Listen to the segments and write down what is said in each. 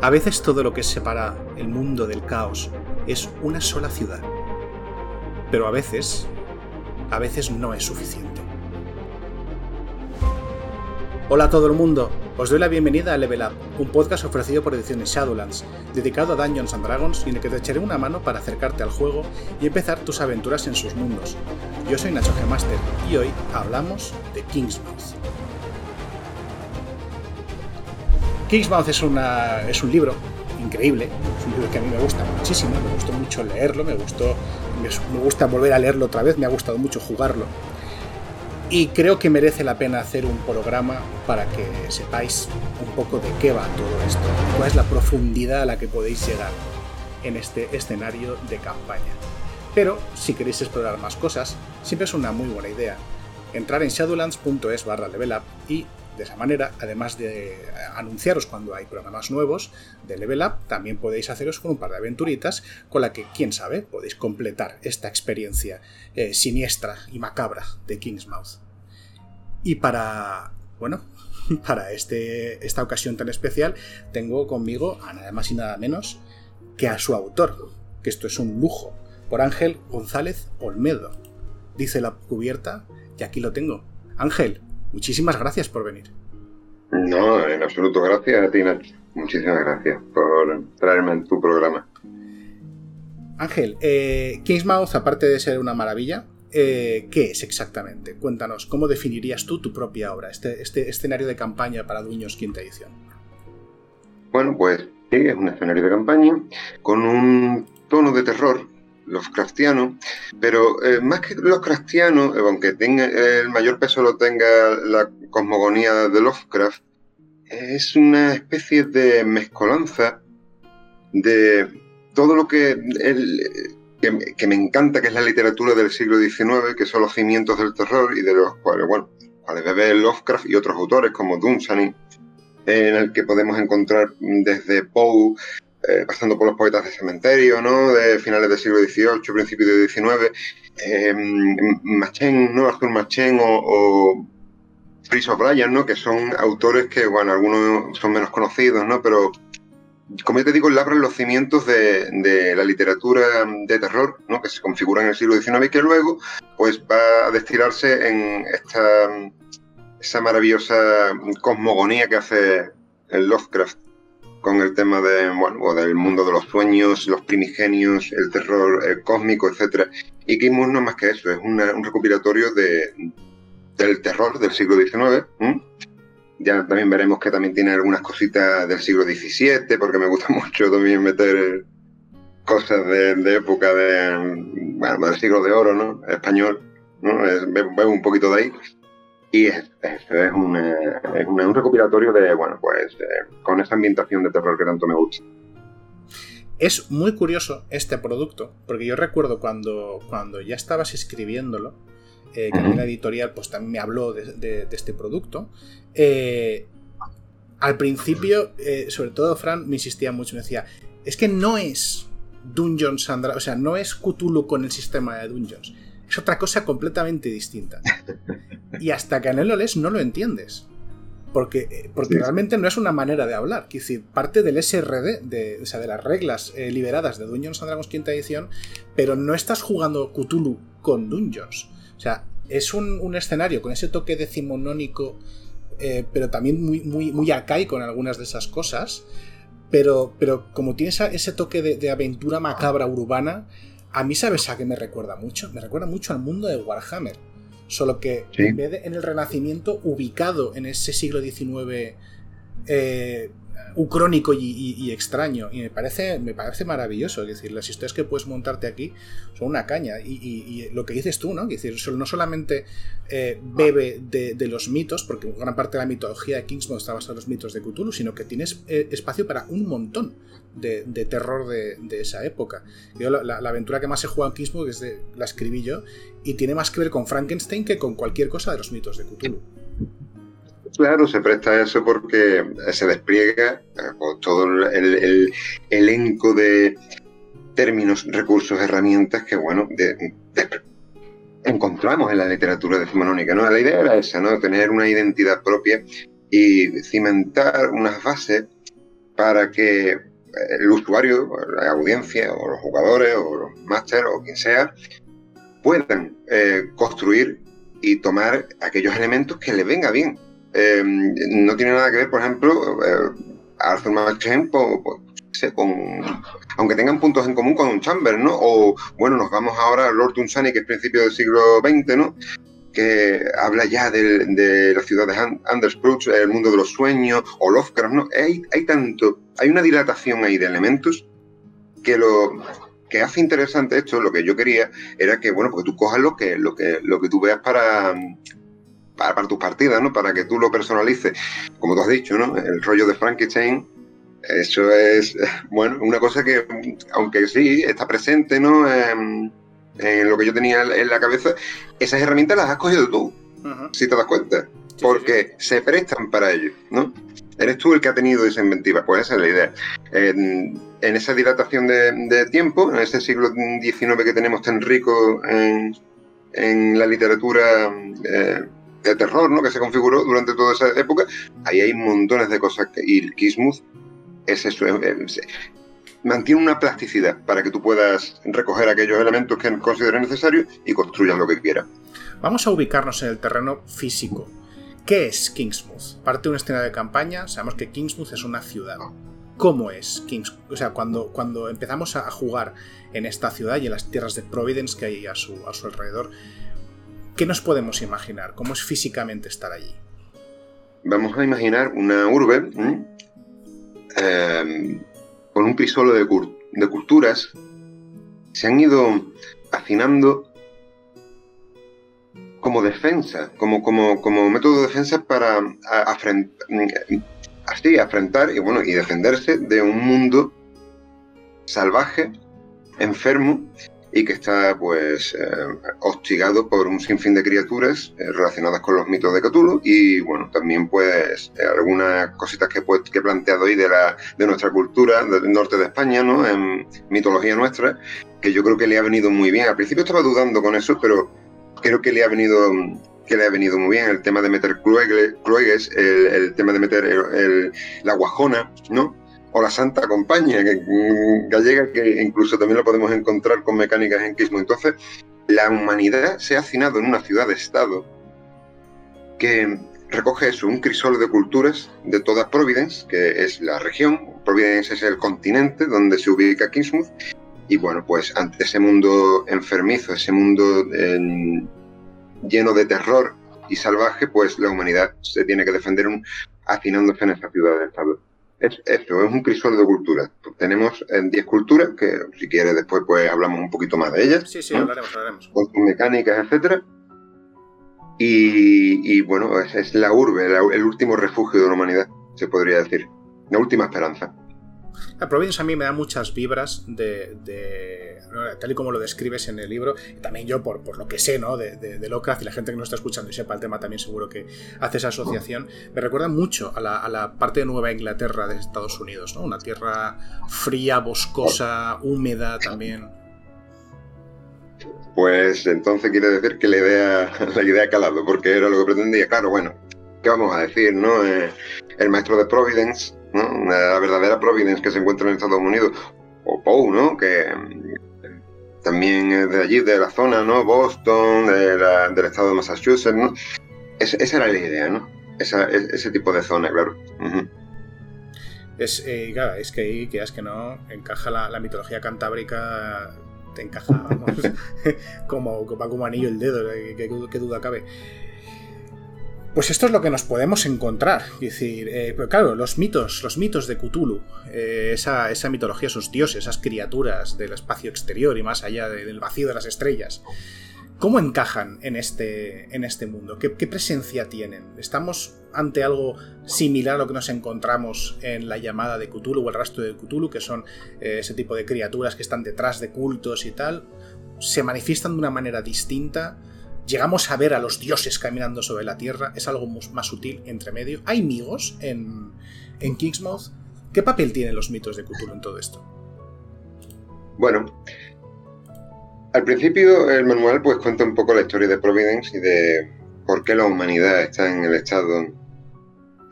A veces todo lo que separa el mundo del caos es una sola ciudad. Pero a veces, a veces no es suficiente. Hola a todo el mundo, os doy la bienvenida a Level Up, un podcast ofrecido por Ediciones Shadowlands, dedicado a Dungeons and Dragons y en el que te echaré una mano para acercarte al juego y empezar tus aventuras en sus mundos. Yo soy Nacho Gemaster y hoy hablamos de Kingsmouth. Kingsmouth es, es un libro increíble, es un libro que a mí me gusta muchísimo, me gustó mucho leerlo, me gustó me gusta volver a leerlo otra vez, me ha gustado mucho jugarlo. Y creo que merece la pena hacer un programa para que sepáis un poco de qué va todo esto, cuál es la profundidad a la que podéis llegar en este escenario de campaña. Pero si queréis explorar más cosas, siempre es una muy buena idea entrar en shadowlands.es barra level up y de esa manera, además de anunciaros cuando hay programas nuevos de Level Up, también podéis haceros con un par de aventuritas con la que, quién sabe, podéis completar esta experiencia eh, siniestra y macabra de Kingsmouth. Y para, bueno, para este, esta ocasión tan especial, tengo conmigo a nada más y nada menos que a su autor, que esto es un lujo, por Ángel González Olmedo. Dice la cubierta, y aquí lo tengo. Ángel, Muchísimas gracias por venir. No, en absoluto, gracias a ti, Nacho. Muchísimas gracias por traerme en tu programa. Ángel, eh, Kingsmouth, aparte de ser una maravilla, eh, ¿qué es exactamente? Cuéntanos, ¿cómo definirías tú tu propia obra, este, este escenario de campaña para Dueños quinta edición? Bueno, pues sí, es un escenario de campaña con un tono de terror Lovecraftiano, pero eh, más que Lovecraftiano, eh, aunque tenga, el mayor peso lo tenga la cosmogonía de Lovecraft, es una especie de mezcolanza de todo lo que, que, me encanta, que es la literatura del siglo XIX, que son los cimientos del terror y de los cuales, bueno, cuales bebe Lovecraft y otros autores como Dunsany, en el que podemos encontrar desde Poe eh, pasando por los poetas de cementerio, ¿no? De finales del siglo XVIII, principios del XIX, eh, Machen, ¿no? Arthur Machen o, o Fritz O'Brien, ¿no? Que son autores que, bueno, algunos son menos conocidos, ¿no? Pero, como yo te digo, labran los cimientos de, la literatura de terror, ¿no? Que se configura en el siglo XIX y que luego, pues, va a destilarse en esta esa maravillosa cosmogonía que hace Lovecraft con el tema de, bueno, del mundo de los sueños, los primigenios, el terror eh, cósmico, etc. Y Kimus no más que eso, es un recopilatorio de, del terror del siglo XIX. Ya también veremos que también tiene algunas cositas del siglo XVII, porque me gusta mucho también meter cosas de, época de, bueno, del siglo de oro, ¿no? Español, ¿no? veo un poquito de ahí. Y es, es, es, un recopilatorio de, bueno, pues con esa ambientación de terror que tanto me gusta. Es muy curioso este producto, porque yo recuerdo cuando, cuando ya estabas escribiéndolo, eh, que la editorial pues también me habló de, este producto. Eh, al principio, eh, sobre todo Fran me insistía mucho, me decía, es que no es Dungeons and o sea, no es Cthulhu con el sistema de Dungeons es otra cosa completamente distinta. Y hasta que lo lees no lo entiendes. Porque, eh, porque realmente no es una manera de hablar. Quiero decir, parte del SRD, de, o sea, de las reglas eh, liberadas de Dungeons and Dragons quinta edición, pero no estás jugando Cthulhu con Dungeons. O sea, es un, escenario con ese toque decimonónico, eh, pero también muy, muy, muy arcaico en algunas de esas cosas. Pero, pero como tiene ese toque de, de aventura macabra urbana, a mí, ¿sabes a qué me recuerda mucho? Me recuerda mucho al mundo de Warhammer. Solo que en vez de en el Renacimiento, ubicado en ese siglo XIX eh, ucrónico y, extraño. Y me parece, me parece maravilloso. Es decir, las historias que puedes montarte aquí son una caña. Y, lo que dices tú, ¿no? Es decir, no solamente eh, bebe de, los mitos, porque gran parte de la mitología de Kingsmouth está basada en los mitos de Cthulhu, sino que tienes eh, espacio para un montón de, terror de, esa época. Yo la, aventura que más he jugado en Kingsmouth es de, la escribí yo y tiene más que ver con Frankenstein que con cualquier cosa de los mitos de Cthulhu. Claro, se presta a eso porque se despliega eh, todo el, elenco de términos, recursos, herramientas que, bueno, encontramos en la literatura decimonónica, ¿no? La idea era esa, ¿no? Tener una identidad propia y cimentar unas bases para que el usuario, la audiencia, o los jugadores, o los máster, o quien sea, puedan eh, construir y tomar aquellos elementos que le venga bien. Eh, no tiene nada que ver, por ejemplo, eh, Arthur Machen aunque tengan puntos en común con Chamber, ¿no? O, bueno, nos vamos ahora a Lord Dunsany, que es principio del siglo XX, ¿no? que habla ya de, la ciudad de Andersbrooks, el mundo de los sueños, o Lovecraft, ¿no? Hay, hay tanto, hay una dilatación ahí de elementos que lo que hace interesante esto, lo que yo quería, era que, bueno, porque tú cojas lo que, lo que, lo que tú veas para, para, para tus partidas, ¿no? Para que tú lo personalices. Como tú has dicho, ¿no? El rollo de Frankenstein, eso es, bueno, una cosa que, aunque sí, está presente, ¿no? En lo que yo tenía en la cabeza, esas herramientas las has cogido tú, si te das cuenta, porque se prestan para ello, ¿no? Eres tú el que ha tenido esa inventiva, pues esa es la idea. En, esa dilatación de, tiempo, en ese siglo XIX que tenemos tan rico en, la literatura eh, de terror, ¿no? Que se configuró durante toda esa época, ahí hay montones de cosas y Kismuth es eso, mantiene una plasticidad para que tú puedas recoger aquellos elementos que consideres necesarios y construyas lo que quieras. Vamos a ubicarnos en el terreno físico. ¿Qué es Kingsmouth? Parte de un escenario de campaña, sabemos que Kingsmouth es una ciudad. ¿Cómo es Kingsmouth? O sea, cuando, cuando empezamos a jugar en esta ciudad y en las tierras de Providence que hay a su, a su alrededor, ¿qué nos podemos imaginar? ¿Cómo es físicamente estar allí? Vamos a imaginar una urbe con un crisolo de, culturas, se han ido afinando como defensa, como, como, como método de defensa para así, afrontar y, bueno, y defenderse de un mundo salvaje, enfermo y que está pues eh, hostigado por un sinfín de criaturas eh, relacionadas con los mitos de Cthulhu y bueno, también pues eh, algunas cositas que, pues, que he planteado ahí de, la, de nuestra cultura del norte de España, ¿no? En mitología nuestra, que yo creo que le ha venido muy bien. Al principio estaba dudando con eso, pero creo que le ha venido que le ha venido muy bien el tema de meter cluegues, el, tema de meter la guajona, ¿no? O la Santa Compañía que, mm, gallega, que incluso también lo podemos encontrar con mecánicas en Quismo. Entonces, la humanidad se ha hacinado en una ciudad de Estado que recoge eso, un crisol de culturas de toda Providence, que es la región. Providence es el continente donde se ubica Kingsmouth. Y bueno, pues ante ese mundo enfermizo, ese mundo lleno de terror y salvaje, pues la humanidad se tiene que defender un, hacinándose en esa ciudad de Estado es esto, es un crisol de culturas. Tenemos 10 eh, culturas, que si quieres después pues hablamos un poquito más de ellas. Sí, sí, hablaremos, hablaremos. Con sus mecánicas, etcétera. Y, bueno, es, la urbe, el último refugio de la humanidad, se podría decir. La última esperanza. La Providence a mí me da muchas vibras de, tal y como lo describes en el libro, también yo por, por lo que sé ¿no? de, de, Lovecraft y la gente que nos está escuchando y sepa el tema también seguro que hace esa asociación, me recuerda mucho a la, a la parte de Nueva Inglaterra de Estados Unidos, ¿no? una tierra fría, boscosa, húmeda también. Pues entonces quiere decir que la idea, la idea ha calado, porque era lo que pretendía. Claro, bueno, ¿qué vamos a decir? no eh, El maestro de Providence la verdadera Providence que se encuentra en Estados Unidos, o Poe, ¿no? Que mm, también es de allí, de la zona, ¿no? Boston, del estado de Massachusetts, ¿no? esa era la idea, ¿no? ese tipo de zona, claro. Es, eh, es que ahí, que es que no, encaja la, mitología cantábrica, te encaja, como, va como anillo el dedo, qué duda cabe. Pues esto es lo que nos podemos encontrar. Es decir, eh, pero claro, los mitos, los mitos de Cthulhu, eh, esa, mitología, esos dioses, esas criaturas del espacio exterior y más allá del vacío de las estrellas, ¿cómo encajan en este, en este mundo? ¿Qué, presencia tienen? ¿Estamos ante algo similar a lo que nos encontramos en la llamada de Cthulhu o el rastro de Cthulhu, que son eh, ese tipo de criaturas que están detrás de cultos y tal? ¿Se manifiestan de una manera distinta? Llegamos a ver a los dioses caminando sobre la tierra, es algo más sutil entre medio. ¿Hay migos en, en Kingsmouth? ¿Qué papel tienen los mitos de Cthulhu en todo esto? Bueno, al principio el manual pues cuenta un poco la historia de Providence y de por qué la humanidad está en el estado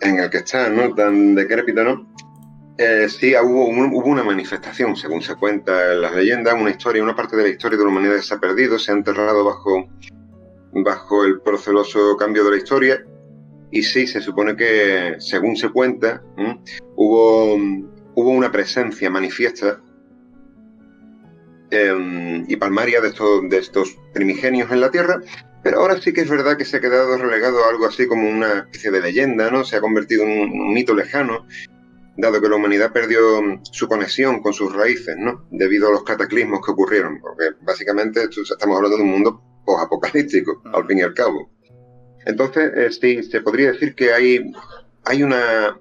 en el que está, ¿no? Tan decrépita, ¿no? Eh, sí, hubo, hubo, una manifestación, según se cuenta en las leyendas, una historia, una parte de la historia de la humanidad se ha perdido, se ha enterrado bajo, bajo el proceloso cambio de la historia. Y sí, se supone que, según se cuenta, hubo, hubo una presencia manifiesta em, y palmaria de estos, de estos primigenios en la Tierra, pero ahora sí que es verdad que se ha quedado relegado a algo así como una especie de leyenda, ¿no? Se ha convertido en un mito lejano dado que la humanidad perdió mm, su conexión con sus raíces, ¿no? Debido a los cataclismos que ocurrieron, porque básicamente estamos hablando de un mundo post-apocalíptico, al fin y al cabo. Entonces, eh, sí, se podría decir que hay, hay una...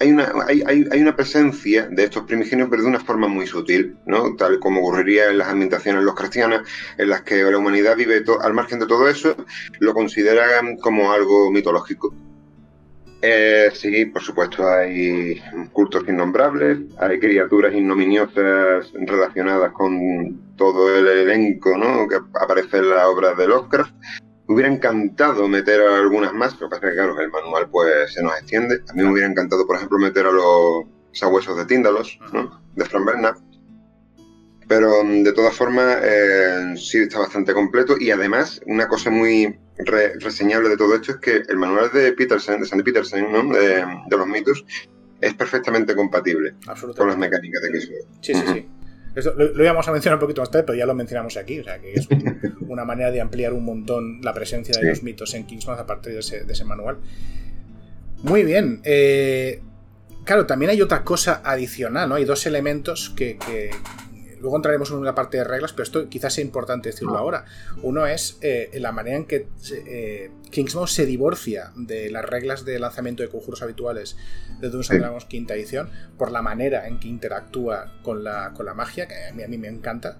Hay una, hay, hay, una presencia de estos primigenios, pero de una forma muy sutil, ¿no? Tal como ocurriría en las ambientaciones los cristianas, en las que la humanidad vive al margen de todo eso, lo consideran como algo mitológico. Eh, sí, por supuesto, hay cultos innombrables, hay criaturas ignominiosas relacionadas con todo el elenco ¿no? que aparece en la obra de Lovecraft. Me hubiera encantado meter a algunas más, que pasa que, el manual pues se nos extiende. A mí me hubiera encantado, por ejemplo, meter a los sabuesos de Tíndalos, ¿no? de Frank Bernard. Pero de todas formas, eh, sí está bastante completo y además, una cosa muy reseñable de todo esto es que el manual de Peterson, de Sandy Peterson, de, los mitos, es perfectamente compatible con las mecánicas de Kingsmouth. Sí, sí, sí. lo, íbamos a mencionar un poquito más tarde, pero ya lo mencionamos aquí. O sea, que es una manera de ampliar un montón la presencia de los mitos en Kingsmouth a partir de ese, manual. Muy bien. Eh, claro, también hay otra cosa adicional, ¿no? Hay dos elementos que, Luego entraremos en una parte de reglas, pero esto quizás sea importante decirlo ahora. Uno es eh, la manera en que eh, Kingsmouth se divorcia de las reglas de lanzamiento de conjuros habituales de Dungeons and Dragons quinta edición por la manera en que interactúa con la, con la magia, que a mí, a mí me encanta.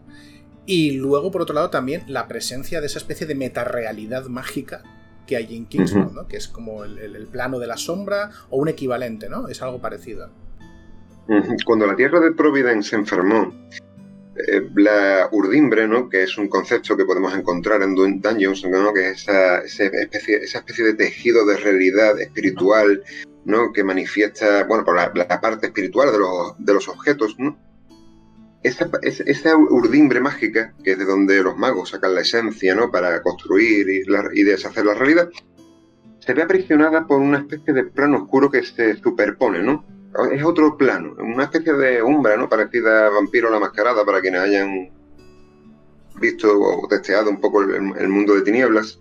Y luego, por otro lado, también la presencia de esa especie de metarealidad mágica que hay en Kingsmouth, ¿no? que es como el, plano de la sombra o un equivalente, ¿no? Es algo parecido. Cuando la Tierra de Providence se enfermó eh, la urdimbre, ¿no? que es un concepto que podemos encontrar en Dungeons, ¿no? que es esa, especie, esa especie de tejido de realidad espiritual ¿no? que manifiesta bueno, por la, parte espiritual de los, de los objetos. ¿no? Esa, esa, urdimbre mágica, que es de donde los magos sacan la esencia ¿no? para construir y, y deshacer la realidad, se ve aprisionada por una especie de plano oscuro que se superpone, ¿no? Es otro plano, una especie de umbra, ¿no? Parecida a Vampiro la Mascarada, para quienes hayan visto o testeado un poco el, mundo de tinieblas.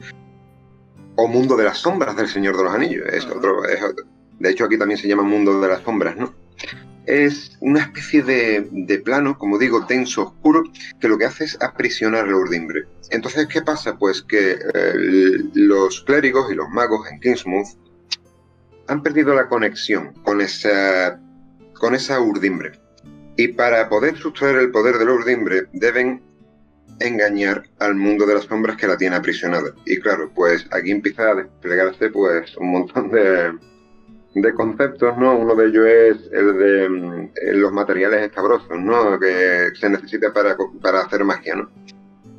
O mundo de las sombras del Señor de los Anillos. Es otro, de hecho, aquí también se llama mundo de las sombras, ¿no? Es una especie de, plano, como digo, tenso, oscuro, que lo que hace es aprisionar el urdimbre. Entonces, ¿qué pasa? Pues que eh, los clérigos y los magos en Kingsmouth han perdido la conexión con esa, con esa urdimbre. Y para poder sustraer el poder de la urdimbre deben engañar al mundo de las sombras que la tiene aprisionada. Y claro, pues aquí empieza a desplegarse pues un montón de, de conceptos, ¿no? Uno de ellos es el de mm, los materiales escabrosos, ¿no? Que se necesita para, para hacer magia, ¿no?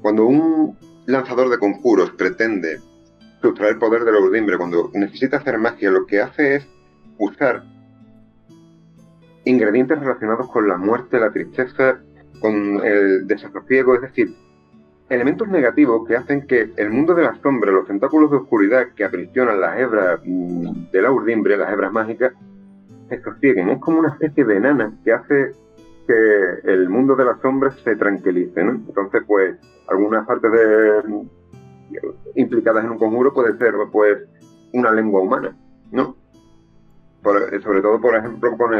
Cuando un lanzador de conjuros pretende sustraer el poder de la urdimbre. Cuando necesita hacer magia, lo que hace es usar ingredientes relacionados con la muerte, la tristeza, con el desasosiego, es decir, elementos negativos que hacen que el mundo de la sombra, los tentáculos de oscuridad que aprisionan las hebras mm, de la urdimbre, las hebras mágicas, se sosieguen. Es como una especie de enana que hace que el mundo de la sombra se tranquilice, ¿no? Entonces, pues, algunas partes de, implicadas en un conjuro puede ser pues una lengua humana, ¿no? sobre todo, por ejemplo, con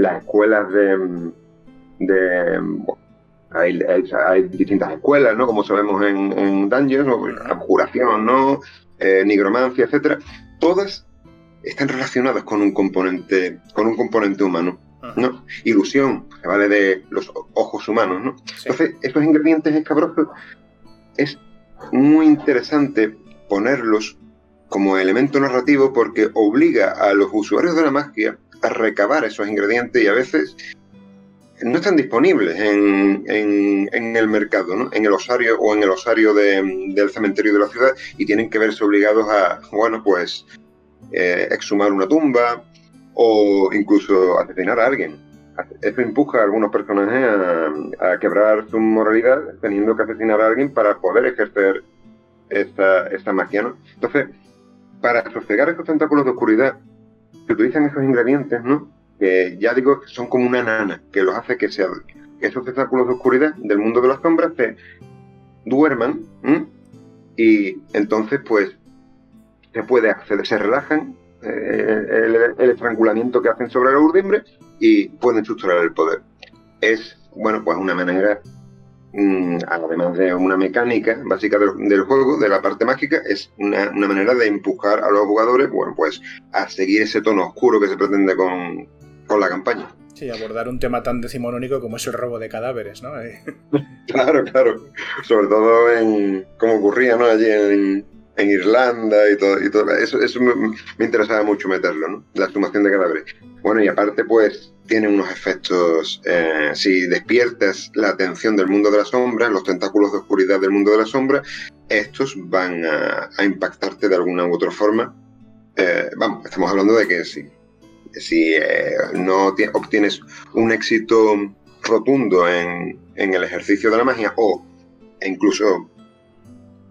las escuelas de... de hay, distintas escuelas, ¿no? Como sabemos en, en Dungeons, ¿no? Abjuración, ¿no? Eh, nigromancia, etcétera. Todas están relacionadas con un componente, con un componente humano. ¿no? Ilusión, se vale de los ojos humanos, ¿no? Entonces, esos ingredientes escabrosos es muy interesante ponerlos como elemento narrativo porque obliga a los usuarios de la magia a recabar esos ingredientes y a veces no están disponibles en, el mercado, ¿no? en el osario o en el osario del cementerio de la ciudad y tienen que verse obligados a, bueno, pues eh, exhumar una tumba, o incluso asesinar a alguien. Eso empuja a algunos personajes a, quebrar su moralidad teniendo que asesinar a alguien para poder ejercer esa magia, ¿no? Entonces, para sosegar esos tentáculos de oscuridad, se utilizan esos ingredientes, ¿no? Que ya digo que son como una nana, que los hace que, esos tentáculos de oscuridad del mundo de las sombras se duerman y entonces pues se puede acceder, se relajan eh, el, estrangulamiento que hacen sobre la urdimbre y pueden sustraer el poder. Es, bueno, pues una manera, mm, además de una mecánica básica del, juego, de la parte mágica, es una, manera de empujar a los jugadores, bueno, pues a seguir ese tono oscuro que se pretende con, con la campaña. Sí, abordar un tema tan decimonónico como es el robo de cadáveres, ¿no? claro, claro. Sobre todo en, como ocurría, ¿no? Allí en, en Irlanda y todo, y todo eso, eso me, interesaba mucho meterlo, ¿no? La sumación de cadáveres. Bueno, y aparte, pues, tiene unos efectos, eh, si despiertas la atención del mundo de la sombra, los tentáculos de oscuridad del mundo de la sombra, estos van a, impactarte de alguna u otra forma. Eh, vamos, estamos hablando de que si, si eh, no obtienes un éxito rotundo en, en el ejercicio de la magia o incluso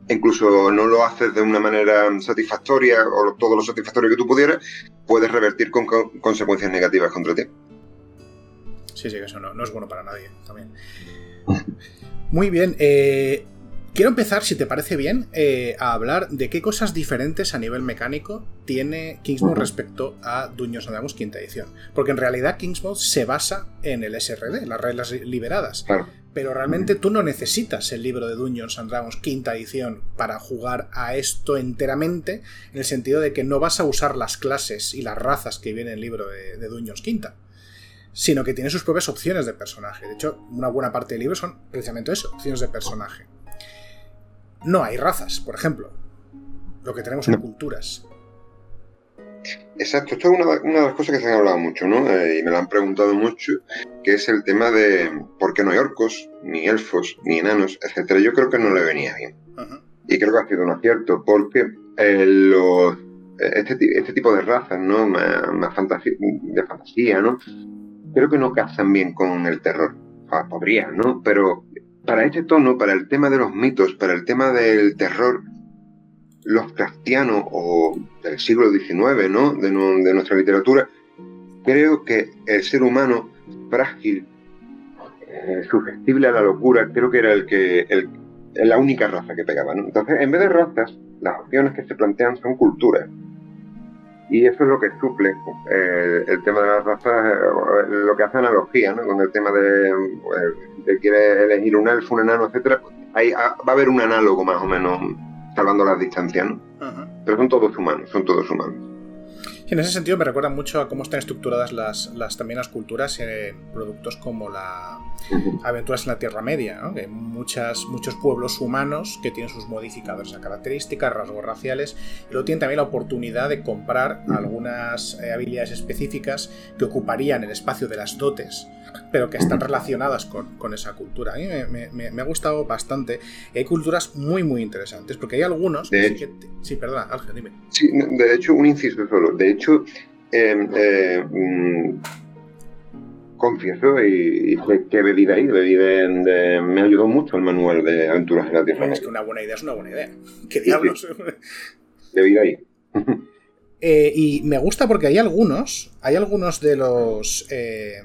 incluso no lo haces de una manera satisfactoria o todo lo satisfactorio que tú pudieras, puedes revertir con, consecuencias negativas contra ti. Sí, sí, que eso no, es bueno para nadie también. Muy bien, eh, quiero empezar, si te parece bien, eh, a hablar de qué cosas diferentes a nivel mecánico tiene Kingsmode respecto a Dungeons and Dragons quinta edición. Porque en realidad Kingsmode se basa en el SRD, las reglas liberadas. Claro pero realmente tú no necesitas el libro de Dungeons and Dragons quinta edición para jugar a esto enteramente, en el sentido de que no vas a usar las clases y las razas que viene en el libro de, de Dungeons quinta, sino que tiene sus propias opciones de personaje. De hecho, una buena parte del libro son precisamente eso, opciones de personaje. No hay razas, por ejemplo. Lo que tenemos son culturas. Exacto, esto es una, de las cosas que se han hablado mucho, ¿no? Eh, y me lo han preguntado mucho, que es el tema de por qué no hay orcos, ni elfos, ni enanos, etcétera. Yo creo que no le venía bien. Y creo que ha sido un acierto, porque eh, los, eh, este, este, tipo de razas, ¿no? Más, de fantasía, ¿no? Creo que no casan bien con el terror. podría, ¿no? Pero para este tono, para el tema de los mitos, para el tema del terror, los cristianos o del siglo XIX, ¿no? De, nuestra literatura, creo que el ser humano frágil, eh, susceptible a la locura, creo que era el que el, la única raza que pegaba. Entonces, en vez de razas, las opciones que se plantean son culturas. Y eso es lo que suple eh, el tema de las razas, eh, lo que hace analogía, ¿no? Con el tema de, te quiere elegir un elfo, un enano, etcétera, ahí ah, va a haber un análogo más o menos salvando las distancias, ¿no? Pero son todos humanos, son todos humanos. En ese sentido me recuerda mucho a cómo están estructuradas las, las también las culturas en productos como la Aventuras en la Tierra Media, ¿no? que hay muchas, muchos pueblos humanos que tienen sus modificadores a características, rasgos raciales, y luego tienen también la oportunidad de comprar algunas eh, habilidades específicas que ocuparían el espacio de las dotes pero que están relacionadas con, esa cultura. A mí me, ha gustado bastante. hay culturas muy, muy interesantes, porque hay algunos... sí, perdona, Ángel, dime. Sí, de hecho, un inciso solo. De hecho, em, eh, mm, confieso y, que bebí de ahí, bebí de, me ayudó mucho el manual de aventuras en la Tierra. es que una buena idea es una buena idea. ¿Qué diablos? bebí de ahí. Eh, y me gusta porque hay algunos, hay algunos de los... Eh,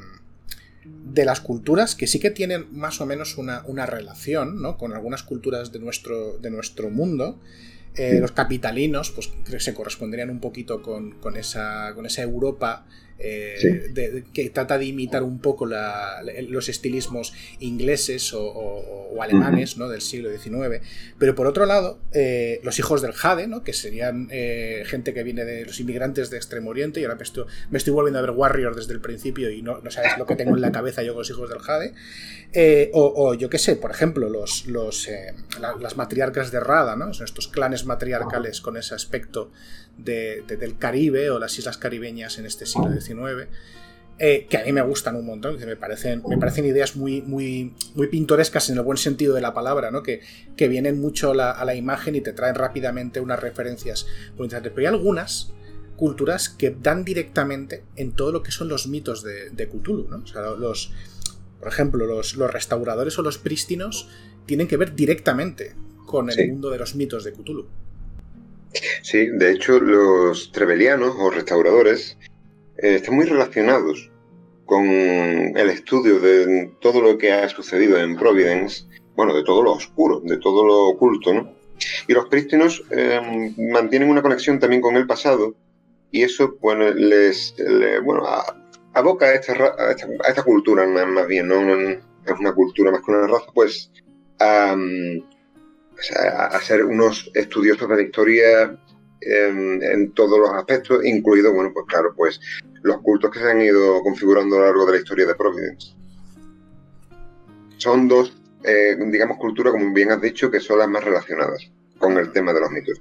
de las culturas que sí que tienen más o menos una, relación ¿no? con algunas culturas de nuestro, de nuestro mundo. Eh, los capitalinos, pues se corresponderían un poquito con, con, esa, con esa Europa eh, que trata de imitar un poco los estilismos ingleses o, alemanes ¿no? del siglo XIX. Pero por otro lado, eh, los hijos del Jade, ¿no? que serían eh, gente que viene de los inmigrantes de Extremo Oriente, y ahora me estoy, volviendo a ver Warriors desde el principio y no, no sabes lo que tengo en la cabeza yo con los hijos del Jade. o, yo qué sé, por ejemplo, los, los las matriarcas de Rada, ¿no? son estos clanes matriarcales con ese aspecto del Caribe o las islas caribeñas en este siglo XIX. Eh, que a mí me gustan un montón, que me parecen, me parecen ideas muy, muy, muy pintorescas en el buen sentido de la palabra, ¿no? que, que vienen mucho a la imagen y te traen rápidamente unas referencias muy interesantes. Pero hay algunas, culturas que dan directamente en todo lo que son los mitos de, Cthulhu, ¿no? O sea, los, por ejemplo, los, restauradores o los prístinos tienen que ver directamente con el mundo de los mitos de Cthulhu. Sí, de hecho, los trebelianos o restauradores eh, están muy relacionados con el estudio de todo lo que ha sucedido en Providence, bueno, de todo lo oscuro, de todo lo oculto, ¿no? Y los prístinos em, mantienen una conexión también con el pasado y eso, bueno, les, bueno, aboca a esta, a esta, cultura más, bien, ¿no? Es una cultura más que una raza, pues, a, a ser unos estudiosos de la historia en, todos los aspectos, incluido, bueno, pues claro, pues los cultos que se han ido configurando a lo largo de la historia de Providence. Son dos, eh, digamos, culturas, como bien has dicho, que son las más relacionadas con el tema de los mitos.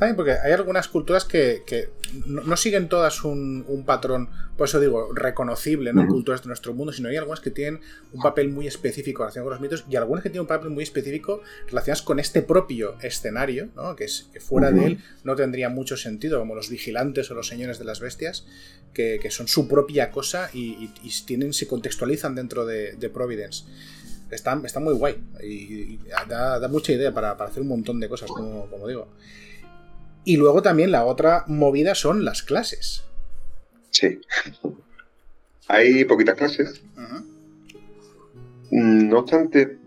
También porque hay algunas culturas que, no, siguen todas un, patrón, por eso digo, reconocible, ¿no? Culturas de nuestro mundo, sino hay algunas que tienen un papel muy específico relacionado con los mitos y algunas que tienen un papel muy específico relacionadas con este propio escenario, ¿no? Que, es, que fuera de él no tendría mucho sentido, como los vigilantes o los señores de las bestias, que, son su propia cosa y, tienen, se contextualizan dentro de, Providence. Está, está, muy guay y, da, mucha idea para, hacer un montón de cosas, como, como digo. Y luego también la otra movida son las clases. Sí. Hay poquitas clases. No obstante,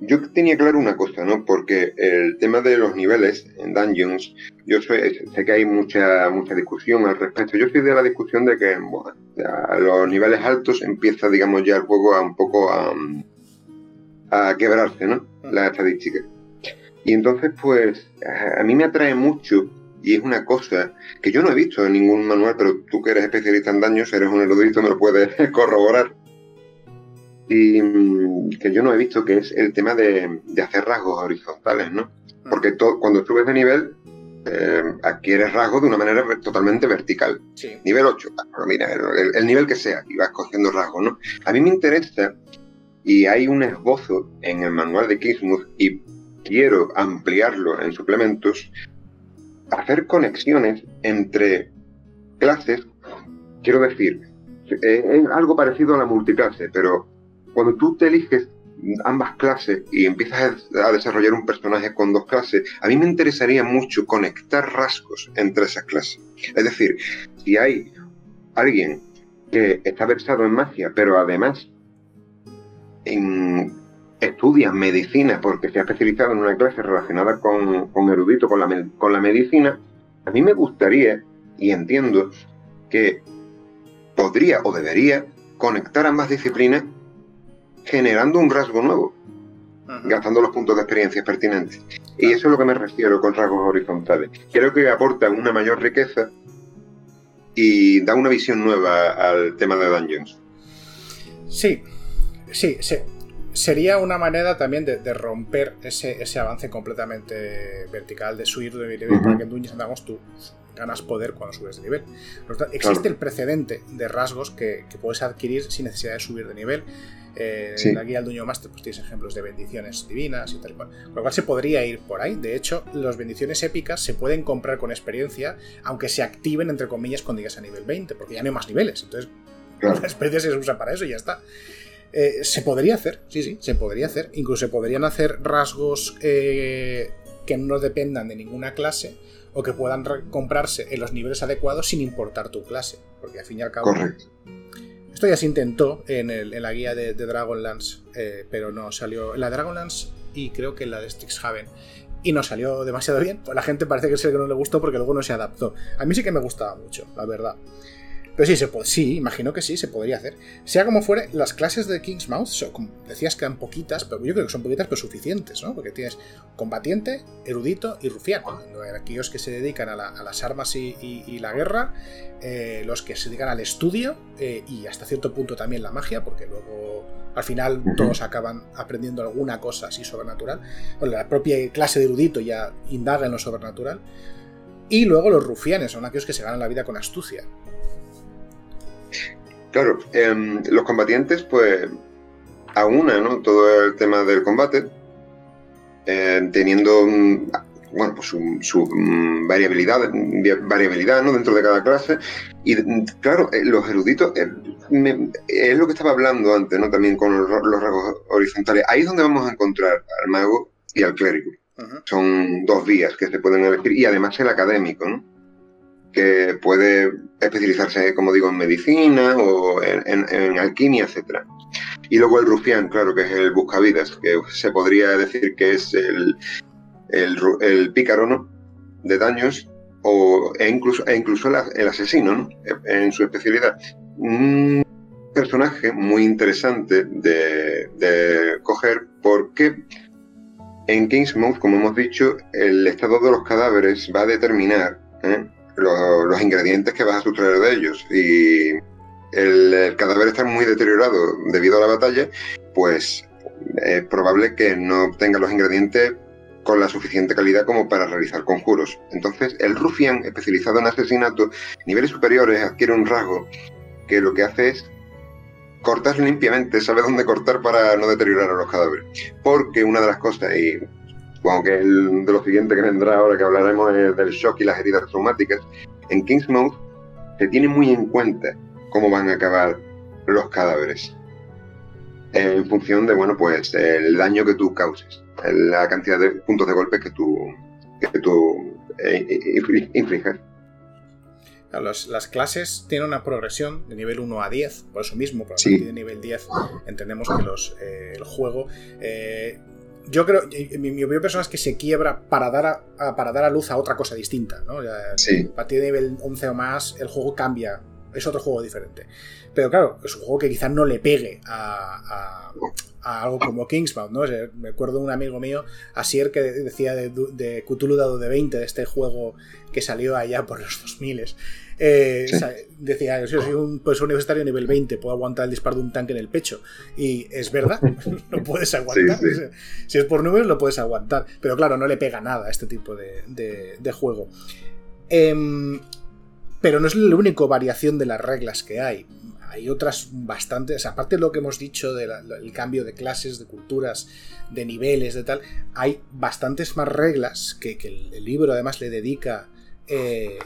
yo tenía claro una cosa, ¿no? Porque el tema de los niveles en Dungeons, yo sé, que hay mucha, mucha discusión al respecto. Yo soy de la discusión de que a los niveles altos empieza, digamos, ya el juego a un poco a, a quebrarse, ¿no? La estadística. Y entonces, pues, a mí me atrae mucho y es una cosa que yo no he visto en ningún manual, pero tú que eres especialista en daños, eres un erudito, me lo puedes corroborar. Y mm, que yo no he visto, que es el tema de, hacer rasgos horizontales, ¿no? Porque cuando subes de nivel, eh, adquieres rasgos de una manera totalmente vertical. Nivel 8, mira, el, nivel que sea, y vas cogiendo rasgos, ¿no? A mí me interesa, y hay un esbozo en el manual de Kismuth, y quiero ampliarlo en suplementos, hacer conexiones entre clases, quiero decir, eh, es algo parecido a la multiclase, pero cuando tú te eliges ambas clases y empiezas a desarrollar un personaje con dos clases, a mí me interesaría mucho conectar rasgos entre esas clases. Es decir, si hay alguien que está versado en magia, pero además en estudia medicina porque se ha especializado en una clase relacionada con, erudito, con la, con la medicina, a mí me gustaría y entiendo que podría o debería conectar ambas disciplinas generando un rasgo nuevo, gastando los puntos de experiencia pertinentes. Y eso es lo que me refiero con rasgos horizontales. Creo que aporta una mayor riqueza y da una visión nueva al tema de Dungeons. Sí, sí, sí sería una manera también de, romper ese, avance completamente vertical de subir de nivel para que en Dungeons Dragons tú ganas poder cuando subes de nivel. existe el precedente de rasgos que, puedes adquirir sin necesidad de subir de nivel. Eh, en la guía del Dueño Master pues tienes ejemplos de bendiciones divinas y tal y cual. Con lo cual se podría ir por ahí. De hecho, las bendiciones épicas se pueden comprar con experiencia, aunque se activen entre comillas cuando llegas a nivel 20, porque ya no hay más niveles. Entonces, la experiencia se usa para eso y ya está. Eh, se podría hacer, sí, sí, se podría hacer. Incluso se podrían hacer rasgos eh, que no dependan de ninguna clase o que puedan comprarse en los niveles adecuados sin importar tu clase. Porque al fin y al cabo. Esto ya se intentó en, la guía de, Dragonlance, eh, pero no salió. En la de Dragonlance y creo que en la de Strixhaven. Y no salió demasiado bien. Pues la gente parece que es el que no le gustó porque luego no se adaptó. A mí sí que me gustaba mucho, la verdad. Pero sí, se puede, sí, imagino que sí, se podría hacer. Sea como fuere, las clases de Kingsmouth, como decías, que eran poquitas, pero yo creo que son poquitas, pero suficientes, ¿no? Porque tienes combatiente, erudito y rufián. Aquellos que se dedican a, las armas y, la guerra, eh, los que se dedican al estudio eh, y hasta cierto punto también la magia, porque luego al final todos acaban aprendiendo alguna cosa así sobrenatural. Bueno, la propia clase de erudito ya indaga en lo sobrenatural. Y luego los rufianes son aquellos que se ganan la vida con astucia. Claro, em, los combatientes, pues, aunan ¿no? todo el tema del combate, em, teniendo bueno, pues su, mm, variabilidad, variabilidad ¿no? dentro de cada clase. Y claro, eh, los eruditos, eh, es lo que estaba hablando antes, ¿no? También con los, rasgos horizontales. Ahí es donde vamos a encontrar al mago y al clérigo. Son dos vías que se pueden elegir y además el académico, ¿no? que puede especializarse, como digo, en medicina o en, alquimia, etc. Y luego el rufián, claro, que es el buscavidas, que se podría decir que es el, el, pícaro, ¿no? De daños, o, e incluso, e incluso el, asesino, ¿no? En su especialidad. Un personaje muy interesante de, de coger porque en Kingsmouth, como hemos dicho, el estado de los cadáveres va a determinar ¿eh? Los, ingredientes que vas a sustraer de ellos. Y el, cadáver está muy deteriorado debido a la batalla, pues es probable que no tenga los ingredientes con la suficiente calidad como para realizar conjuros. Entonces, el rufián, especializado en asesinato, niveles superiores, adquiere un rasgo que lo que hace es cortar limpiamente, sabe dónde cortar para no deteriorar a los cadáveres. Porque una de las cosas, y supongo que el de lo siguiente que vendrá ahora que hablaremos es del shock y las heridas traumáticas, en Kingsmouth se tiene muy en cuenta cómo van a acabar los cadáveres. En función de, bueno, pues el daño que tú causes, la cantidad de puntos de golpe que tú, que tú eh, las clases tienen una progresión de nivel 1 a 10, por eso mismo, por sí. de nivel 10 entendemos que los, eh, el juego... Eh, yo creo, mi, mi, opinión personal es que se quiebra para dar a, para dar a luz a otra cosa distinta. ¿no? A partir de nivel 11 o más, el juego cambia, es otro juego diferente. Pero claro, es un juego que quizás no le pegue a, algo como Kingsbound, ¿no? me acuerdo de un amigo mío, Asier, que decía de, de Cthulhu dado de 20, de este juego que salió allá por los 2000. Eh, decía, yo soy un profesor universitario nivel 20, puedo aguantar el disparo de un tanque en el pecho. Y es verdad, lo puedes aguantar. Si es por números, lo puedes aguantar. Pero claro, no le pega nada a este tipo de, juego. Em, pero no es la única variación de las reglas que hay. Hay otras bastantes, aparte de lo que hemos dicho del cambio de clases, de culturas, de niveles, de tal, hay bastantes más reglas que, el, libro además le dedica eh,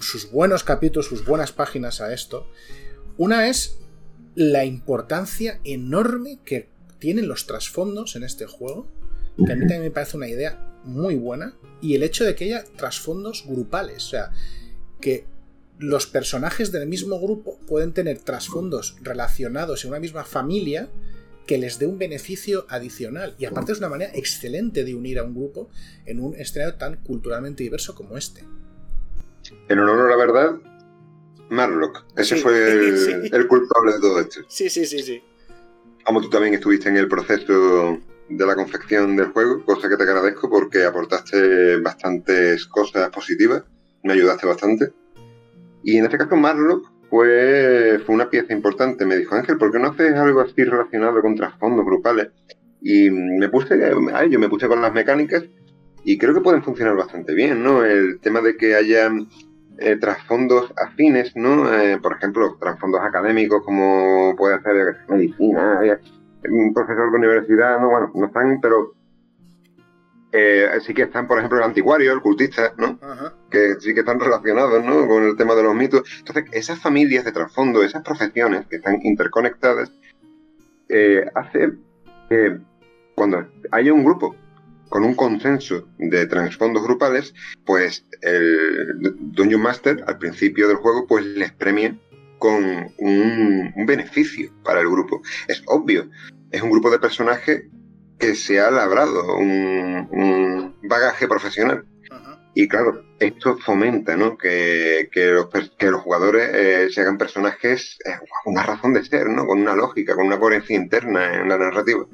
sus buenos capítulos, sus buenas páginas a esto. Una es la importancia enorme que tienen los trasfondos en este juego, que a mí también me parece una idea muy buena, y el hecho de que haya trasfondos grupales, o sea, que los personajes del mismo grupo pueden tener trasfondos relacionados en una misma familia que les dé un beneficio adicional. Y aparte es una manera excelente de unir a un grupo en un escenario tan culturalmente diverso como este. En honor a la verdad, Marlock. Ese fue el, culpable de todo esto. Sí, sí, sí, sí. Como tú también estuviste en el proceso de la confección del juego, cosa que te agradezco porque aportaste bastantes cosas positivas, me ayudaste bastante. Y en este caso Marlock fue, fue una pieza importante. Me dijo, Ángel, ¿por qué no haces algo así relacionado con trasfondos grupales? Y me puse a ello, me puse con las mecánicas y creo que pueden funcionar bastante bien, ¿no? El tema de que haya eh, trasfondos afines, ¿no? Eh, por ejemplo, trasfondos académicos como puede ser medicina, un profesor de universidad, ¿no? Bueno, no están, pero eh, sí que están, por ejemplo, el anticuario, el cultista, ¿no? Que sí que están relacionados, ¿no? Con el tema de los mitos. Entonces, esas familias de trasfondo, esas profesiones que están interconectadas, hace que cuando haya un grupo con un consenso de trasfondos grupales, pues el Dungeon Master al principio del juego pues les premia con un, beneficio para el grupo. Es obvio, es un grupo de personajes que se ha labrado un, bagaje profesional. Y claro, esto fomenta ¿no? que, los, que los jugadores eh, se hagan personajes con eh, una razón de ser, ¿no? con una lógica, con una coherencia interna en la narrativa.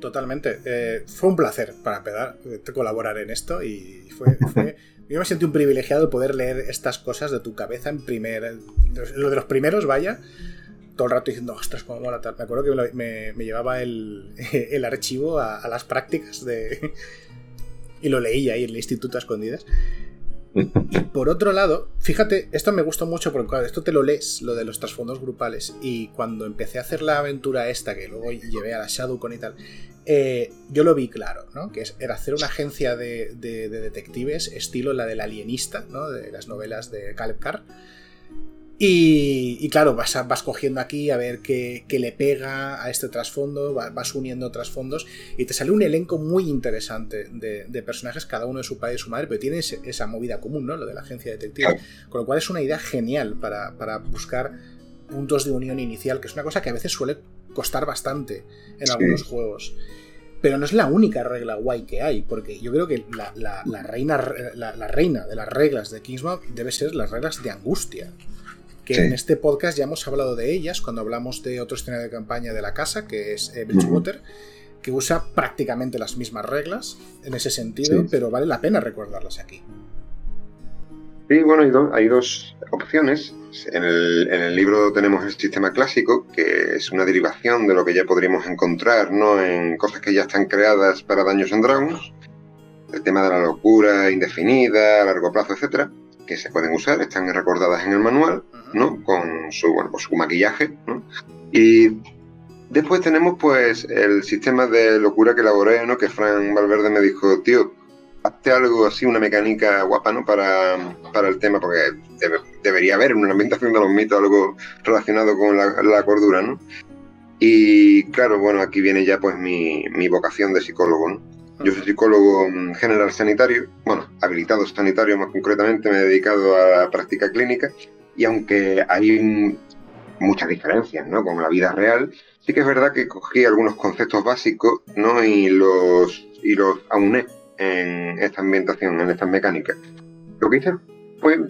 Totalmente. Eh, fue un placer para empezar colaborar en esto y fue, yo me sentí un privilegiado poder leer estas cosas de tu cabeza en primer. Lo de los primeros, vaya. Todo el rato diciendo, ostras, cómo mola tal. Me acuerdo que me, llevaba el, archivo a, las prácticas de. y lo leía ahí en el instituto a escondidas. Y por otro lado, fíjate, esto me gustó mucho porque claro, esto te lo lees, lo de los trasfondos grupales, y cuando empecé a hacer la aventura esta, que luego llevé a la Shadowcon y tal, eh, yo lo vi claro, ¿no? Que era hacer una agencia de, detectives, estilo la del alienista, ¿no? De las novelas de Caleb Carr. Y, claro, vas, vas, cogiendo aquí a ver qué, le pega a este trasfondo, vas uniendo trasfondos y te sale un elenco muy interesante de, personajes, cada uno de su padre y su madre, pero tiene esa movida común, ¿no? Lo de la agencia detective. Con lo cual es una idea genial para, buscar puntos de unión inicial, que es una cosa que a veces suele costar bastante en algunos juegos. Pero no es la única regla guay que hay, porque yo creo que la, reina, la, reina de las reglas de Kingsmouth debe ser las reglas de angustia que en este podcast ya hemos hablado de ellas cuando hablamos de otro escenario de campaña de la casa, que es eh, Bridgewater, que usa prácticamente las mismas reglas en ese sentido, pero vale la pena recordarlas aquí. Sí, bueno, hay, dos opciones. En el, libro tenemos el sistema clásico, que es una derivación de lo que ya podríamos encontrar ¿no? en cosas que ya están creadas para daños en Dragons. El tema de la locura indefinida, a largo plazo, etcétera, que se pueden usar, están recordadas en el manual. ¿No? Con su, bueno, pues su maquillaje, Y después tenemos pues el sistema de locura que elaboré, ¿no? Que Fran Valverde me dijo, tío, hazte algo así, una mecánica guapa, ¿no? Para, para el tema, porque debería haber en una ambientación de los mitos algo relacionado con la, cordura, ¿no? Y claro, bueno, aquí viene ya pues mi, mi vocación de psicólogo, ¿no? Yo soy psicólogo mm, general sanitario, bueno, habilitado sanitario más concretamente, me he dedicado a la práctica clínica y aunque hay muchas diferencias ¿no? con la vida real, sí que es verdad que cogí algunos conceptos básicos ¿no? y los y los auné en esta ambientación, en estas mecánicas. Lo que hice fue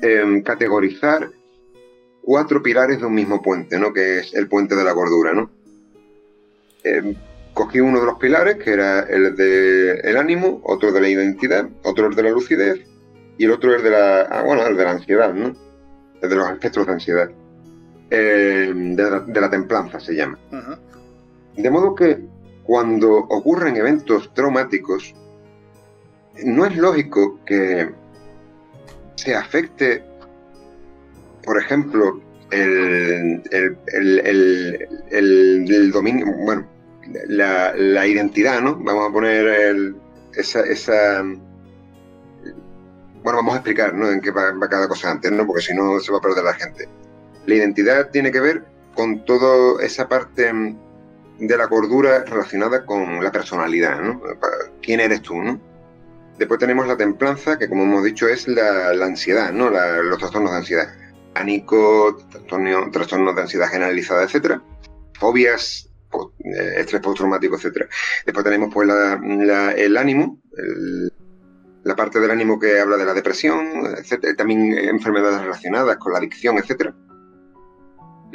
em, categorizar cuatro pilares de un mismo puente, ¿no? que es el puente de la gordura. ¿no? Em, cogí uno de los pilares, que era el del ánimo, otro de la identidad, otro el de la lucidez y el otro el de la, ah, bueno, el de la ansiedad. ¿no? De los espectros de ansiedad, eh, de, la, templanza se llama. De modo que cuando ocurren eventos traumáticos, no es lógico que se afecte, por ejemplo, el, el, dominio, bueno, la, identidad, ¿no? Vamos a poner esa, esa bueno, vamos a explicar ¿no? en qué va, cada cosa antes, ¿no? porque si no se va a perder la gente. La identidad tiene que ver con toda esa parte mm, de la cordura relacionada con la personalidad, ¿no? ¿Quién eres tú, no? Después tenemos la templanza, que como hemos dicho es la, ansiedad, ¿no? los trastornos de ansiedad. Pánico, trastornos de ansiedad generalizada, etcétera. Fobias, eh, estrés postraumático, etcétera. Después tenemos pues el ánimo, el, la parte del ánimo que habla de la depresión, también enfermedades relacionadas con la adicción, etcétera.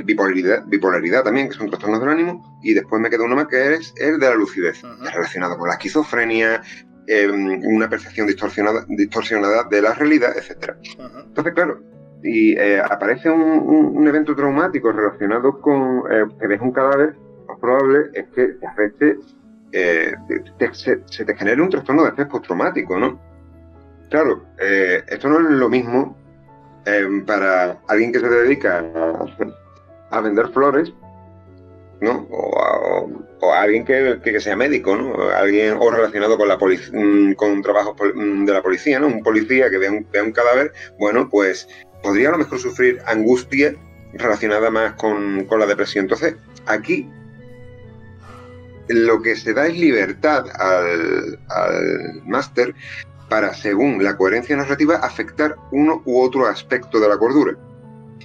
Bipolaridad, bipolaridad también, que son trastornos del ánimo, y después me queda uno más que es el de la lucidez, relacionado con la esquizofrenia, em, una percepción distorsionada, distorsionada de la realidad, etcétera. Entonces, claro, si eh, aparece un, evento traumático relacionado con eh, que ves un cadáver, lo probable es que te afecte, eh, se, te genere un trastorno de estrés postraumático, ¿no? Claro, eh, esto no es lo mismo em, para alguien que se dedica a, vender flores, ¿no? O, alguien que, sea médico, ¿no? Alguien o relacionado con la mm, con trabajo mm, de la policía, ¿no? Un policía que vea un, un cadáver, bueno, pues podría a lo mejor sufrir angustia relacionada más con, la depresión. Entonces, aquí lo que se da es libertad al, al máster para, según la coherencia narrativa, afectar uno u otro aspecto de la cordura.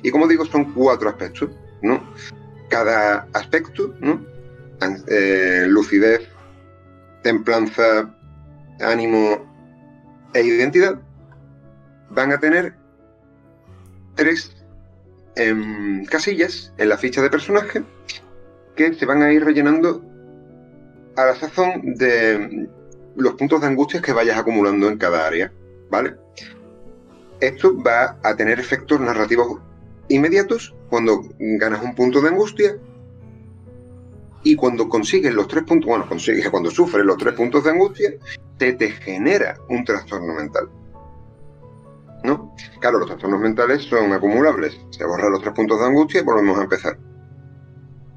Y como digo, son cuatro aspectos, ¿no? Cada aspecto, ¿no? Eh, lucidez, templanza, ánimo e identidad, van a tener tres em, casillas en la ficha de personaje que se van a ir rellenando a la sazón de los puntos de angustia que vayas acumulando en cada área, ¿vale? Esto va a tener efectos narrativos inmediatos cuando ganas un punto de angustia y cuando consigues los tres puntos, bueno, consigues cuando sufres los tres puntos de angustia, te, te genera un trastorno mental. ¿no? Claro, los trastornos mentales son acumulables. Se borran los tres puntos de angustia y volvemos a empezar.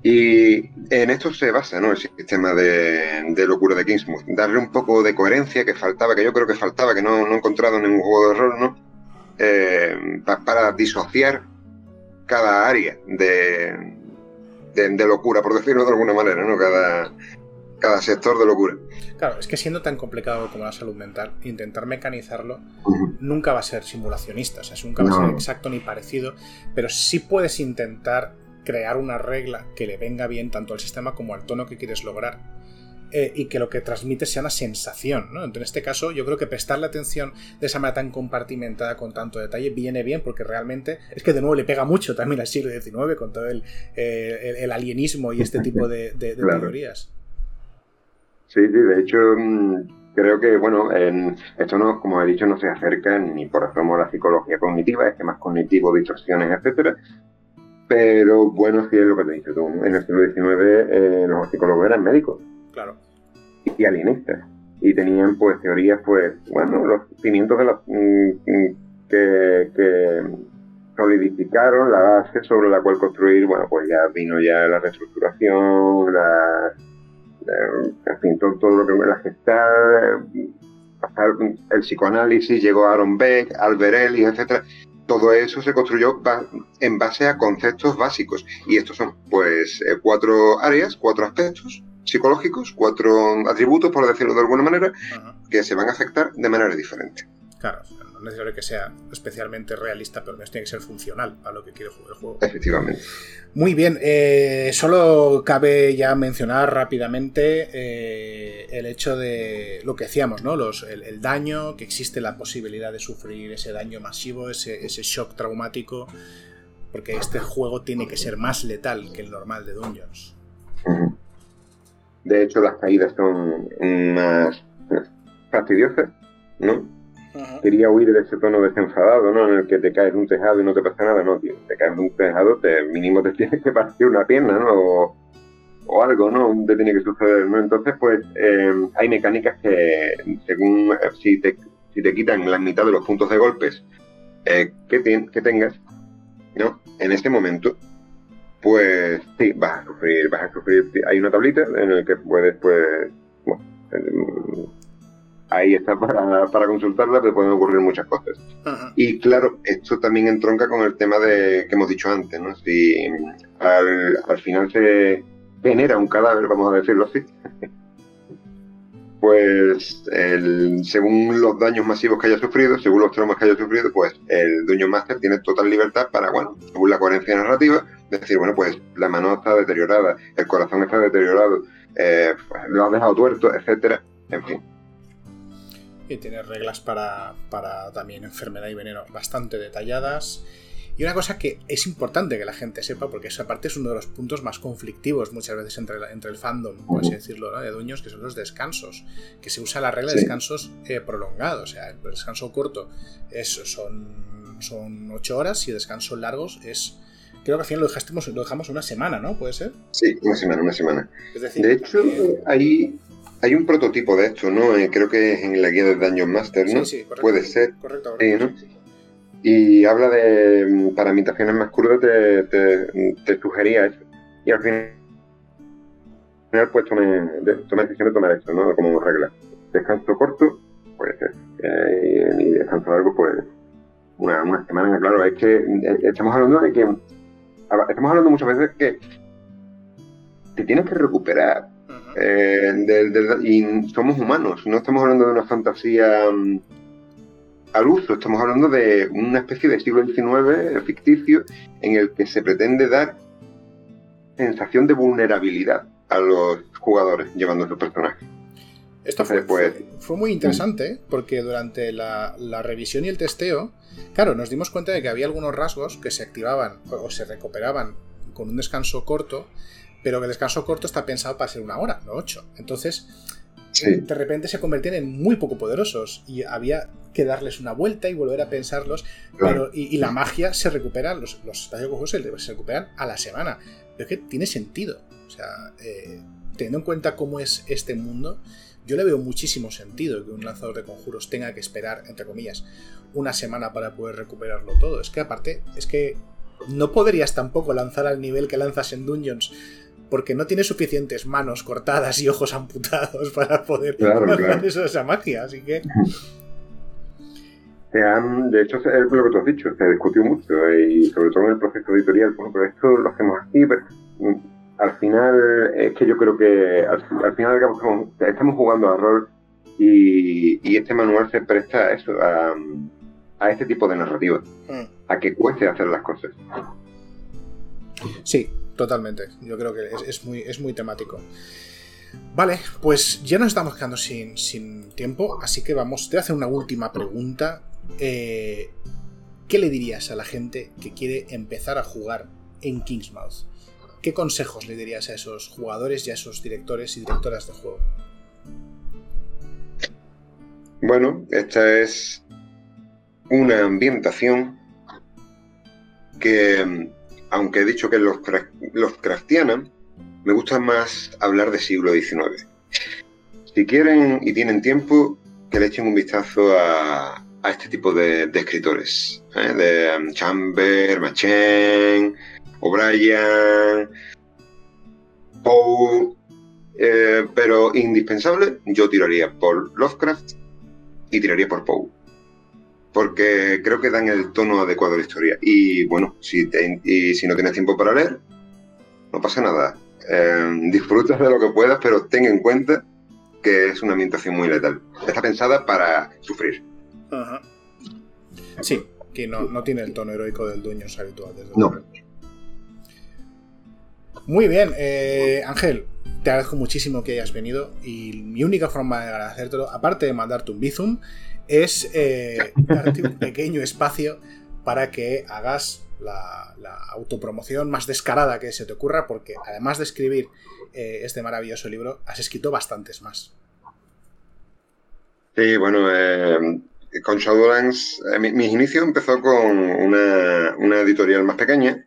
Y en esto se basa ¿no? el sistema de, locura de Kingsmouth. Darle un poco de coherencia que faltaba, que yo creo que faltaba, que no, no he encontrado en ningún juego de rol, ¿no? Eh, para disociar cada área de, de, locura, por decirlo de alguna manera, ¿no? Cada, cada sector de locura. Claro, es que siendo tan complicado como la salud mental, intentar mecanizarlo nunca va a ser simulacionista, o sea, nunca va a ser exacto ni parecido, pero sí puedes intentar crear una regla que le venga bien tanto al sistema como al tono que quieres lograr eh, y que lo que transmite sea una sensación. ¿no? Entonces, en este caso, yo creo que prestarle atención de esa manera tan compartimentada, con tanto detalle, viene bien, porque realmente es que de nuevo le pega mucho también al siglo XIX con todo el, eh, el, alienismo y este tipo de, teorías. Sí, sí, de hecho. Mm, creo que, bueno, en, esto no, como he dicho, no se acerca ni por ejemplo a la psicología cognitiva, es que más cognitivo, distorsiones, etcétera. Pero bueno, sí es lo que te dicho tú. En el siglo XIX eh, los psicólogos eran médicos. Claro. Y alienistas. Y tenían pues teorías, pues, bueno, los cimientos de los, mm, mm, que, solidificaron la base sobre la cual construir, bueno, pues ya vino ya la reestructuración, la, en fin, todo, lo que la gestal, el psicoanálisis, llegó Aaron Beck, Albert Ellis, etcétera. Todo eso se construyó en base a conceptos básicos. Y estos son, pues, eh, cuatro áreas, cuatro aspectos psicológicos, cuatro atributos, por decirlo de alguna manera, que se van a afectar de manera diferente. Claro, no es necesario que sea especialmente realista, pero menos tiene que ser funcional a lo que quiere jugar el juego. Efectivamente. Muy bien, eh, solo cabe ya mencionar rápidamente eh, el hecho de lo que decíamos, ¿no? Los, el, daño, que existe la posibilidad de sufrir ese daño masivo, ese, ese shock traumático, porque este juego tiene que ser más letal que el normal de Dungeons. De hecho, las caídas son más fastidiosas, ¿no? Quería huir de ese tono desenfadado, ¿no? En el que te caes un tejado y no te pasa nada, no, tío. Te caes un tejado, te, mínimo te tienes que partir una pierna, ¿no? O, algo, ¿no? Te tiene que suceder, ¿no? Entonces, pues, em, hay mecánicas que, según eh, si te, quitan la mitad de los puntos de golpes eh, que, que tengas, ¿no? En ese momento, pues sí, vas a sufrir, vas a sufrir. Hay una tablita en la que puedes, pues, bueno, ahí está para, para consultarla, pero pueden ocurrir muchas cosas. Y claro, esto también entronca con el tema de que hemos dicho antes, ¿no? Si al, al final se genera un cadáver, vamos a decirlo así, pues según los daños masivos que haya sufrido, según los traumas que haya sufrido, pues el dueño máster tiene total libertad para, bueno, según la coherencia narrativa, decir, bueno, pues la mano está deteriorada, el corazón está deteriorado, eh, pues, lo has dejado tuerto, etcétera, en fin. Y tiene reglas para, para también enfermedad y veneno bastante detalladas y una cosa que es importante que la gente sepa, porque esa parte es uno de los puntos más conflictivos muchas veces entre, entre el fandom, por así decirlo, de dueños, que son los descansos, que se usa la regla de descansos eh, prolongados, o sea, el descanso corto es, son, son 8 horas y el descanso largos es... Creo que al final lo, dejamos, lo dejamos una semana, ¿no? ¿Puede ser? Sí, una semana, una semana. de hecho, hay, hay un prototipo de esto, ¿no? Eh, creo que es en la guía de Dungeon Master, ¿no? Sí, sí, correcto. Puede ser. Correcto, y habla de, mm, para imitaciones más crudas, te, sugería eso. Y al final, pues tomé, tomé decisión de tomar esto, ¿no? Como regla. Descanso corto, puede ser. Eh, y descanso largo, pues una, una semana, claro. Es que eh, estamos hablando de que, estamos hablando muchas veces que te tienes que recuperar. Eh, y somos humanos, no estamos hablando de una fantasía mm, al uso. Estamos hablando de una especie de siglo XIX ficticio en el que se pretende dar sensación de vulnerabilidad a los jugadores llevando su personajes. Esto fue, pues, fue, muy interesante ¿eh? porque durante la, revisión y el testeo, claro, nos dimos cuenta de que había algunos rasgos que se activaban o se recuperaban con un descanso corto, pero que el descanso corto está pensado para ser una hora, no ocho. Entonces, de repente se convertían en muy poco poderosos y había que darles una vuelta y volver a pensarlos. Pero, y, la magia se recupera, los, los espacios se, se recuperan a la semana. Pero es que tiene sentido. O sea, eh, teniendo en cuenta cómo es este mundo, yo le veo muchísimo sentido que un lanzador de conjuros tenga que esperar, entre comillas, una semana para poder recuperarlo todo. Es que aparte, es que no podrías tampoco lanzar al nivel que lanzas en Dungeons porque no tiene suficientes manos cortadas y ojos amputados para poder claro, esa magia, así que... de hecho, es lo que tú has dicho, se discutió mucho y sobre todo en el proceso editorial, bueno, pero esto lo hacemos así, pero mm, al final es que yo creo que al, final estamos, jugando a rol y, este manual se presta a eso, a, este tipo de narrativa, mm. a que cueste hacer las cosas. Sí, totalmente. Yo creo que es, muy, es muy temático. Vale, pues ya nos estamos quedando sin, sin tiempo, así que vamos, te voy a hacer una última pregunta. Eh, ¿Qué le dirías a la gente que quiere empezar a jugar en Kingsmouth? ¿Qué consejos le dirías a esos jugadores y a esos directores y directoras de juego? Bueno, esta es una ambientación que aunque he dicho que los, los me gusta más hablar de siglo XIX. Si quieren y tienen tiempo, que le echen un vistazo a, este tipo de, escritores, ¿eh? de um, Chamber, Machen, O'Brien, Poe, eh, pero indispensable, yo tiraría por Lovecraft y tiraría por Poe porque creo que dan el tono adecuado a la historia. Y bueno, si, si no tienes tiempo para leer, no pasa nada. Eh, disfrutas de lo que puedas, pero ten en cuenta que es una ambientación muy letal. Está pensada para sufrir. Sí, que no, tiene el tono heroico del dueño habitual. Desde no. Muy bien, eh, Ángel, te agradezco muchísimo que hayas venido y mi única forma de agradecértelo, aparte de mandarte un bizum, es eh, darte un pequeño espacio para que hagas la, autopromoción más descarada que se te ocurra, porque además de escribir eh, este maravilloso libro, has escrito bastantes más. Sí, bueno, eh, con Shadowlands, mi, mis inicios empezó con una, editorial más pequeña,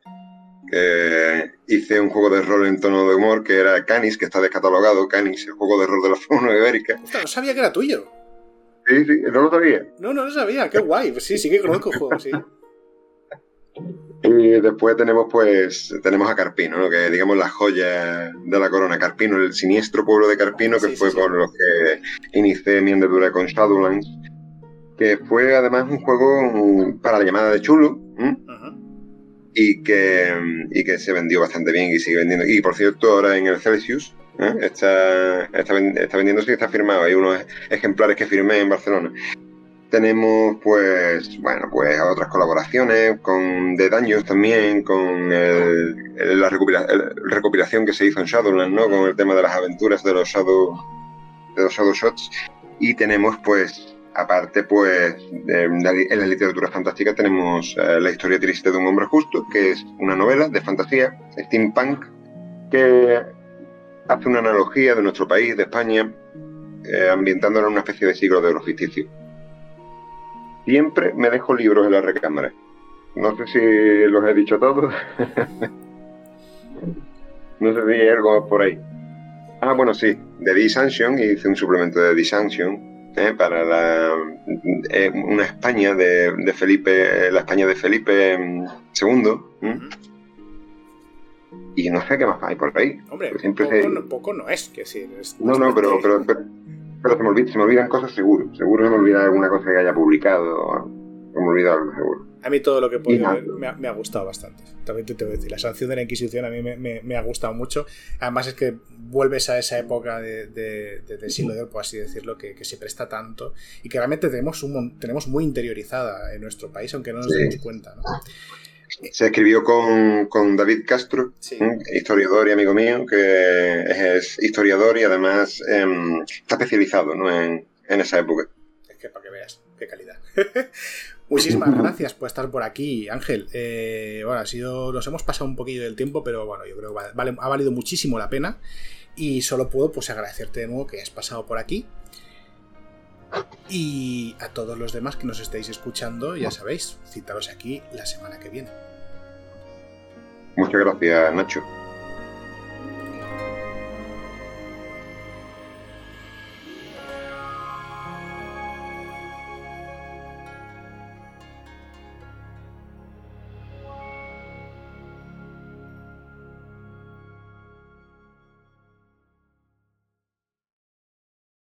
que hice un juego de rol en tono de humor que era Canis, que está descatalogado, Canis, el juego de rol de la fauna ibérica. no sabía que era tuyo. Sí, sí, no lo sabía. No, no lo sabía, qué guay. Pues sí, sí que conozco el juego, sí. Y después tenemos pues tenemos a Carpino, ¿no? que digamos la joya de la corona. Carpino, el siniestro pueblo de Carpino, que fue por lo que inicié mi andadura con Shadowlands, que fue además un juego para la llamada de Chulo, y, que, y que se vendió bastante bien y sigue vendiendo. Y por cierto, ahora en el Celsius ¿eh? Está, está, está vendiéndose y está firmado. Hay unos ejemplares que firmé en Barcelona. Tenemos, pues, bueno, pues otras colaboraciones con The Daños también, con la recopilación que se hizo en Shadowland, ¿no? Con el tema de las aventuras de los Shadow, de los Shadow Shots. Y tenemos, pues, aparte, pues, en la literatura fantástica tenemos eh, La historia triste de un hombre justo, que es una novela de fantasía, steampunk, que hace una analogía de nuestro país, de España, eh, ambientándolo en una especie de siglo de oro ficticio. Siempre me dejo libros en la recámara. No sé si los he dicho todos. no sé si hay algo por ahí. Ah, bueno, sí, de D-Sanction, hice un suplemento de D-Sanction eh, para la, eh, una España de, Felipe, la España de Felipe II. Y no sé qué más hay por ahí. Hombre, poco, no es, que sí. no, no, pero, pero, pero, se, me se, me olvidan cosas seguro. Seguro se me olvida alguna cosa que haya publicado. Se me olvida algo seguro. A mí todo lo que he podido ver me ha, gustado bastante. También te, voy a decir, la sanción de la Inquisición a mí me, ha gustado mucho. Además es que vuelves a esa época de, del siglo de oro, por así decirlo, que, se presta tanto y que realmente tenemos, un, tenemos muy interiorizada en nuestro país, aunque no nos demos cuenta. ¿no? Se escribió con, David Castro, historiador y amigo mío, que es historiador y además em, está especializado en, esa época. Es que para que veas, qué calidad. Muchísimas gracias por estar por aquí, Ángel. Eh, bueno, ha sido, nos hemos pasado un poquillo del tiempo, pero bueno, yo creo que ha valido muchísimo la pena. Y solo puedo pues agradecerte de nuevo que hayas pasado por aquí. Y a todos los demás que nos estáis escuchando, ya sabéis, citaros aquí la semana que viene. Muchas gracias, Nacho.